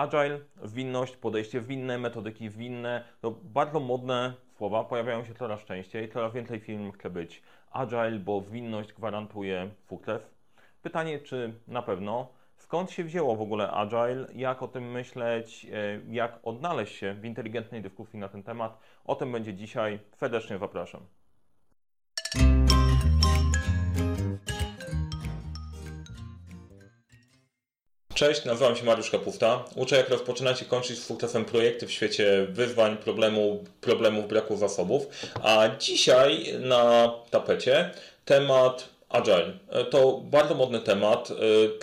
Agile, winność, podejście winne, metodyki winne, to bardzo modne słowa, pojawiają się coraz częściej, coraz więcej firm chce być Agile, bo winność gwarantuje sukces. Pytanie, czy na pewno, skąd się wzięło w ogóle Agile, jak o tym myśleć, e, jak odnaleźć się w inteligentnej dyskusji na ten temat, o tym będzie dzisiaj. Serdecznie zapraszam. Cześć, nazywam się Mariusz Kapufta. Uczę jak rozpoczynać i kończyć z sukcesem projekty w świecie wyzwań, problemu, problemów, braku zasobów. A dzisiaj na tapecie temat Agile. To bardzo modny temat,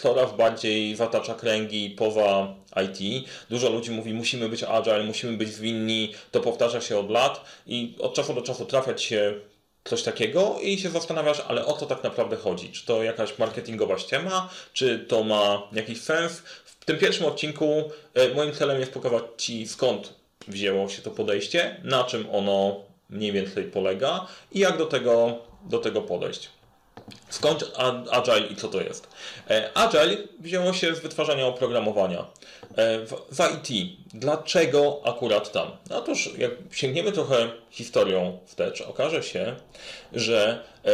coraz bardziej zatacza kręgi poza IT. Dużo ludzi mówi, musimy być Agile, musimy być zwinni, to powtarza się od lat i od czasu do czasu trafiać się coś takiego i się zastanawiasz, ale o co tak naprawdę chodzi? Czy to jakaś marketingowa ściema, czy to ma jakiś sens? W tym pierwszym odcinku e, moim celem jest pokazać Ci skąd wzięło się to podejście, na czym ono mniej więcej polega i jak do tego, do tego podejść. Skąd Agile i co to jest? E, Agile wzięło się z wytwarzania oprogramowania e, w, IT. Dlaczego akurat tam? No otóż, jak sięgniemy trochę historią wstecz, okaże się, że e,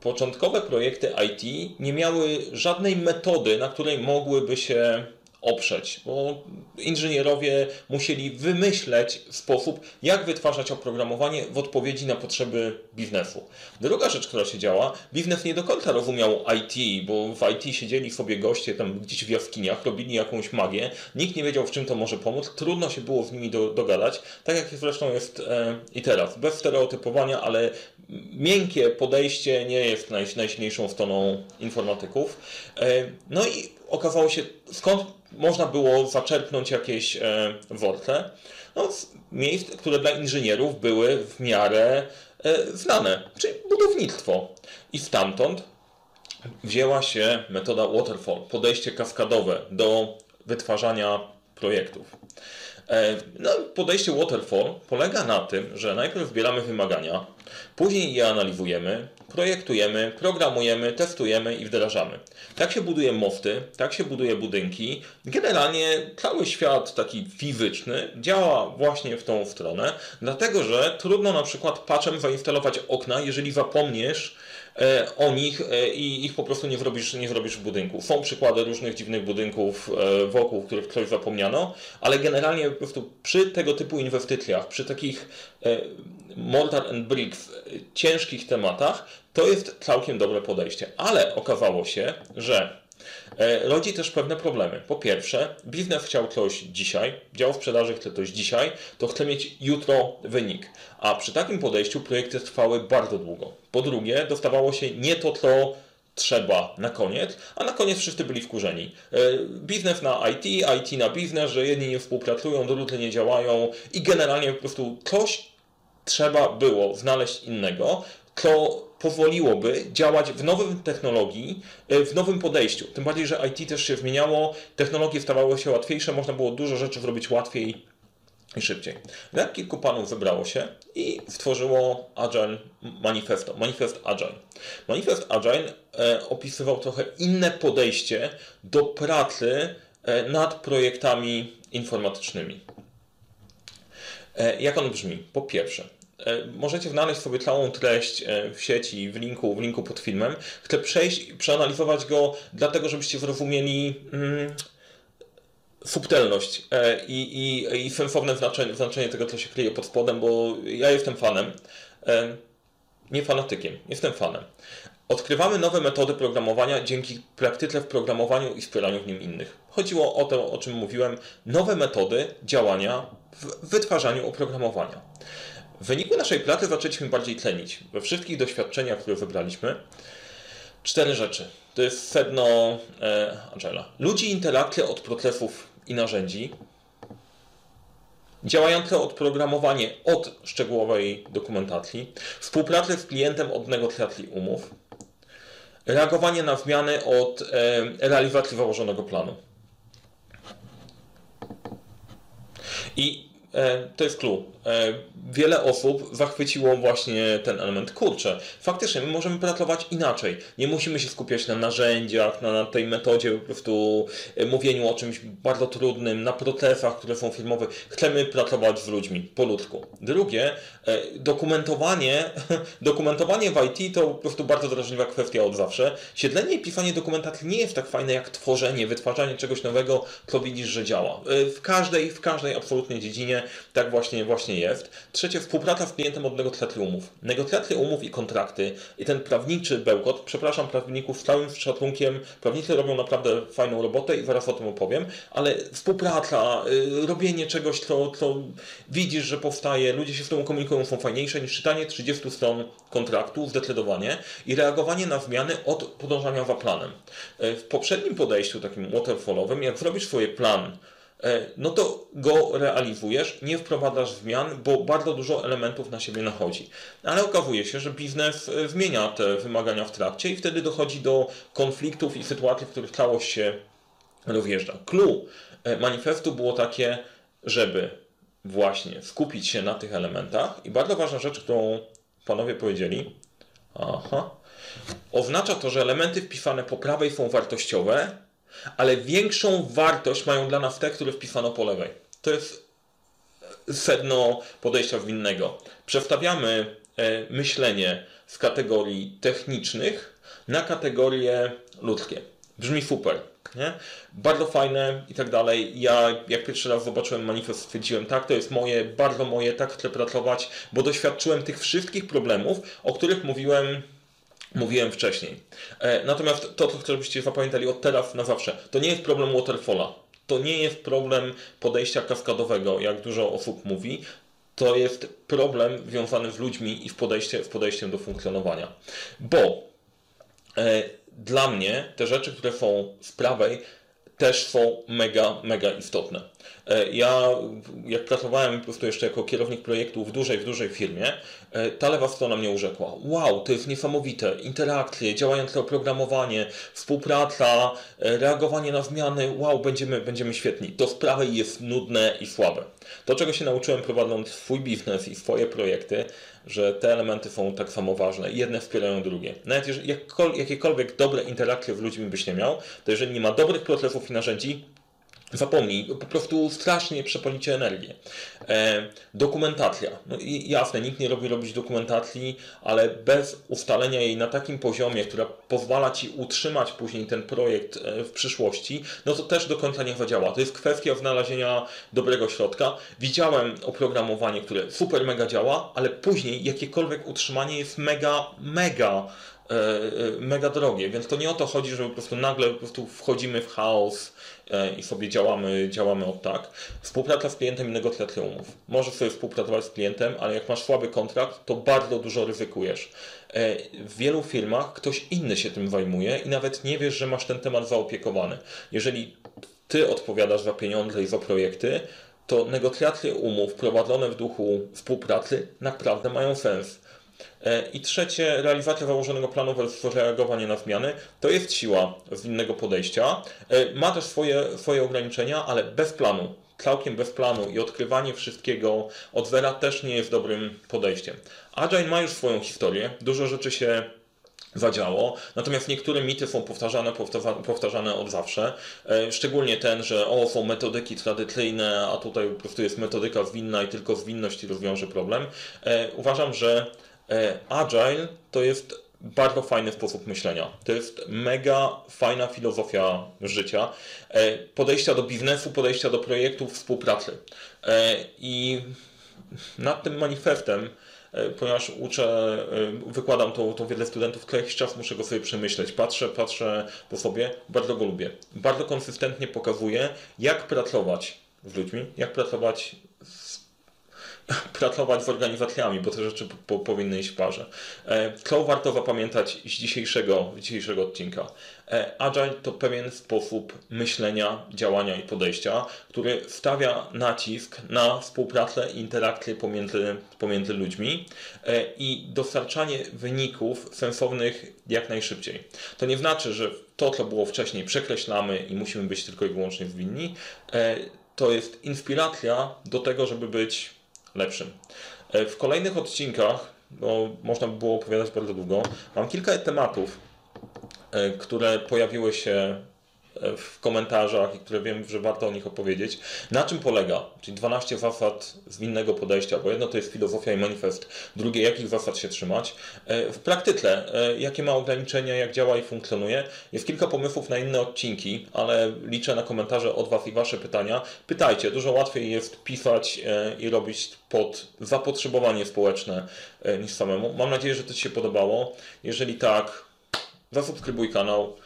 początkowe projekty IT nie miały żadnej metody, na której mogłyby się oprzeć, bo inżynierowie musieli wymyśleć sposób, jak wytwarzać oprogramowanie w odpowiedzi na potrzeby biznesu. Druga rzecz, która się działa, biznes nie do końca rozumiał IT, bo w IT siedzieli sobie goście tam gdzieś w jaskiniach, robili jakąś magię, nikt nie wiedział w czym to może pomóc, trudno się było z nimi do, dogadać, tak jak zresztą jest e, i teraz, bez stereotypowania, ale miękkie podejście nie jest naj, najsilniejszą stroną informatyków. E, no i okazało się, skąd można było zaczerpnąć jakieś e? No, miejsc, które dla inżynierów były w miarę e, znane, czyli budownictwo. I stamtąd wzięła się metoda waterfall, podejście kaskadowe do wytwarzania projektów. E, no, podejście waterfall polega na tym, że najpierw zbieramy wymagania, później je analizujemy, projektujemy, programujemy, testujemy i wdrażamy. Tak się buduje mosty, tak się buduje budynki. Generalnie cały świat taki fizyczny działa właśnie w tą stronę, dlatego że trudno na przykład patchem zainstalować okna, jeżeli zapomniesz o nich e, i ich po prostu nie zrobisz, nie zrobisz w budynku. Są przykłady różnych dziwnych budynków e, wokół, których ktoś zapomniano, ale generalnie po prostu przy tego typu inwestycjach, przy takich mortar and bricks, ciężkich tematach, to jest całkiem dobre podejście. Ale okazało się, że E, rodzi też pewne problemy. Po pierwsze, biznes chciał coś dzisiaj, dział sprzedaży chce coś dzisiaj, to chce mieć jutro wynik. A przy takim podejściu projekty trwały bardzo długo. Po drugie, dostawało się nie to, co trzeba na koniec, a na koniec wszyscy byli wkurzeni. E, biznes na IT, IT na biznes, że jedni nie współpracują, drudzy nie działają i generalnie po prostu coś trzeba było znaleźć innego, co pozwoliłoby działać w nowym technologii, e, w nowym podejściu. Tym bardziej, że IT też się zmieniało, technologie stawały się łatwiejsze, można było dużo rzeczy zrobić łatwiej i szybciej. Jak kilku panów wybrało się i stworzyło Agile Manifesto, Manifest Agile. Manifest Agile e, opisywał trochę inne podejście do pracy e, nad projektami informatycznymi. Jak on brzmi? Po pierwsze, możecie znaleźć sobie całą treść e, w sieci, w linku, w linku pod filmem. Chcę przejść i przeanalizować go, dlatego żebyście zrozumieli mm, subtelność e, i, i, i sensowne znaczenie, znaczenie tego, co się kryje pod spodem, bo ja jestem fanem. Nie fanatykiem, jestem fanem. Odkrywamy nowe metody programowania dzięki praktyce w programowaniu i wspieraniu w nim innych. Chodziło o to, o czym mówiłem, nowe metody działania w wytwarzaniu oprogramowania. W wyniku naszej pracy zaczęliśmy bardziej tlenić. We wszystkich doświadczeniach, które wybraliśmy, cztery rzeczy. To jest sedno e, Angela. Ludzi interakcja od procesów i narzędzi, działające odprogramowanie od szczegółowej dokumentacji, współpracę z klientem od negocjacji umów, reagowanie na zmiany od e, realizacji założonego planu. I to jest clue. E, wiele osób zachwyciło właśnie ten element. Kurczę, faktycznie my możemy pracować inaczej. Nie musimy się skupiać na narzędziach, na, tej metodzie po prostu e, mówieniu o czymś bardzo trudnym, na procesach, które są firmowe. Chcemy pracować z ludźmi po ludzku. Drugie, dokumentowanie, dokumentowanie w IT to po prostu bardzo drażliwa kwestia od zawsze. Siedlenie i pisanie dokumentacji nie jest tak fajne jak tworzenie, wytwarzanie czegoś nowego, co widzisz, że działa. W każdej, w każdej absolutnie dziedzinie tak właśnie, właśnie jest. Trzecie, współpraca z klientem od negocjacji umów. Negocjacje umów i kontrakty i ten prawniczy bełkot, przepraszam prawników z całym szacunkiem, prawnicy robią naprawdę fajną robotę i zaraz o tym opowiem, ale współpraca, y, robienie czegoś, co, co widzisz, że powstaje, ludzie się z tym komunikują, są fajniejsze niż czytanie 30 stron kontraktu, zdecydowanie, i reagowanie na zmiany od podążania za planem. Y, w poprzednim podejściu, takim waterfallowym, jak zrobisz swoje plan, no to go realizujesz, nie wprowadzasz zmian, bo bardzo dużo elementów na siebie nachodzi. Ale okazuje się, że biznes e, zmienia te wymagania w trakcie i wtedy dochodzi do konfliktów i sytuacji, w których całość się rozjeżdża. Clue e, manifestu było takie, żeby właśnie skupić się na tych elementach i bardzo ważna rzecz, którą panowie powiedzieli, aha, oznacza to, że elementy wpisane po prawej są wartościowe, ale większą wartość mają dla nas te, które wpisano po lewej. To jest sedno podejścia winnego. Przestawiamy e, myślenie z kategorii technicznych na kategorie ludzkie. Brzmi super. Nie? Bardzo fajne i tak dalej. Ja jak pierwszy raz zobaczyłem manifest, stwierdziłem, tak, to jest moje, bardzo moje, tak chcę pracować, bo doświadczyłem tych wszystkich problemów, o których mówiłem mówiłem wcześniej. E, natomiast to, co chcę, żebyście zapamiętali od teraz na zawsze, to nie jest problem waterfalla. To nie jest problem podejścia kaskadowego, jak dużo osób mówi. To jest problem związany z ludźmi i w, podejście, w podejściem do funkcjonowania. Bo e, dla mnie te rzeczy, które są z prawej, też są mega, mega istotne. E, ja, jak pracowałem po prostu jeszcze jako kierownik projektu w dużej, w dużej firmie, e, ta lewa strona mnie urzekła. Wow, to jest niesamowite. Interakcje, działające oprogramowanie, współpraca, e, reagowanie na zmiany. Wow, będziemy, będziemy świetni. To z prawej jest nudne i słabe. To, czego się nauczyłem prowadząc swój biznes i swoje projekty, że te elementy są tak samo ważne. Jedne wspierają drugie. Nawet jeżeli jakiekolwiek dobre interakcje z ludźmi byś nie miał, to jeżeli nie ma dobrych procesów i narzędzi, Zapomnij, po prostu strasznie przepalicie energię. E, dokumentacja. No i jasne, nikt nie robi robić dokumentacji, ale bez ustalenia jej na takim poziomie, która pozwala Ci utrzymać później ten projekt e, w przyszłości, no to też do końca nie zadziała. To jest kwestia znalezienia dobrego środka. Widziałem oprogramowanie, które super mega działa, ale później jakiekolwiek utrzymanie jest mega, mega mega drogie, więc to nie o to chodzi, że po prostu nagle po prostu wchodzimy w chaos, E, i sobie działamy, działamy od tak. Współpraca z klientem i negocjacja umów. Możesz sobie współpracować z klientem, ale jak masz słaby kontrakt, to bardzo dużo ryzykujesz. E, w wielu firmach ktoś inny się tym zajmuje i nawet nie wiesz, że masz ten temat zaopiekowany. Jeżeli ty odpowiadasz za pieniądze i za projekty, to negocjacje umów prowadzone w duchu współpracy naprawdę mają sens. E, I trzecie, realizacja założonego planu versus reagowanie na zmiany. To jest siła innego podejścia. E, ma też swoje, swoje ograniczenia, ale bez planu, całkiem bez planu i odkrywanie wszystkiego od zera też nie jest dobrym podejściem. Agile ma już swoją historię, dużo rzeczy się zadziało. Natomiast niektóre mity są powtarzane, powtarzane od zawsze. E, szczególnie ten, że o, są metodyki tradycyjne, a tutaj po prostu jest metodyka zwinna i tylko zwinność rozwiąże problem. Uważam, że agile to jest bardzo fajny sposób myślenia. To jest mega fajna filozofia życia, e, podejścia do biznesu, podejścia do projektów, współpracy. E, I nad tym manifestem, ponieważ uczę, wykładam tą, tą wiedzę studentów, to jakiś czas muszę go sobie przemyśleć. Patrzę, patrzę po sobie, bardzo go lubię. Bardzo konsystentnie pokazuje, jak pracować z ludźmi, jak pracować pracować z organizacjami, bo te rzeczy po, powinny iść w parze. E, co warto zapamiętać z dzisiejszego, dzisiejszego odcinka? E, Agile to pewien sposób myślenia, działania i podejścia, który stawia nacisk na współpracę i interakcję pomiędzy, pomiędzy ludźmi e, i dostarczanie wyników sensownych jak najszybciej. To nie znaczy, że to, co było wcześniej, przekreślamy i musimy być tylko i wyłącznie zwinni to jest inspiracja do tego, żeby być lepszym. E, w kolejnych odcinkach, bo można by było opowiadać bardzo długo, mam kilka tematów, e, które pojawiły się w komentarzach i które wiem, że warto o nich opowiedzieć. Na czym polega? Czyli 12 zasad zwinnego podejścia, bo jedno to jest filozofia i manifest, drugie jakich zasad się trzymać. E, w praktyce, e, jakie ma ograniczenia, jak działa i funkcjonuje. Jest kilka pomysłów na inne odcinki, ale liczę na komentarze od Was i Wasze pytania. Pytajcie, dużo łatwiej jest pisać e, i robić pod zapotrzebowanie społeczne niż samemu. Mam nadzieję, że to Ci się podobało. Jeżeli tak, zasubskrybuj kanał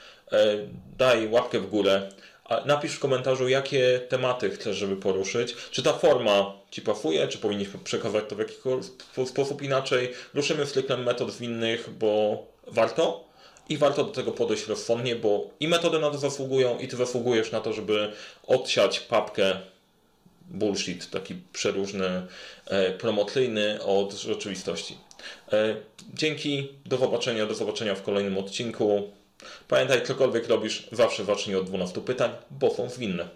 daj łapkę w górę, napisz w komentarzu, jakie tematy chcesz, żeby poruszyć. Czy ta forma Ci pasuje, czy powinniśmy przekazać to w jakiś sposób inaczej. Ruszymy cyklem metod zwinnych, bo warto i warto do tego podejść rozsądnie, bo i metody na to zasługują, i Ty zasługujesz na to, żeby odsiać papkę bullshit, taki przeróżny, e, promocyjny od rzeczywistości. E, dzięki, do zobaczenia, do zobaczenia w kolejnym odcinku. Pamiętaj, cokolwiek robisz, zawsze zacznij od 12 pytań, bo są zwinne.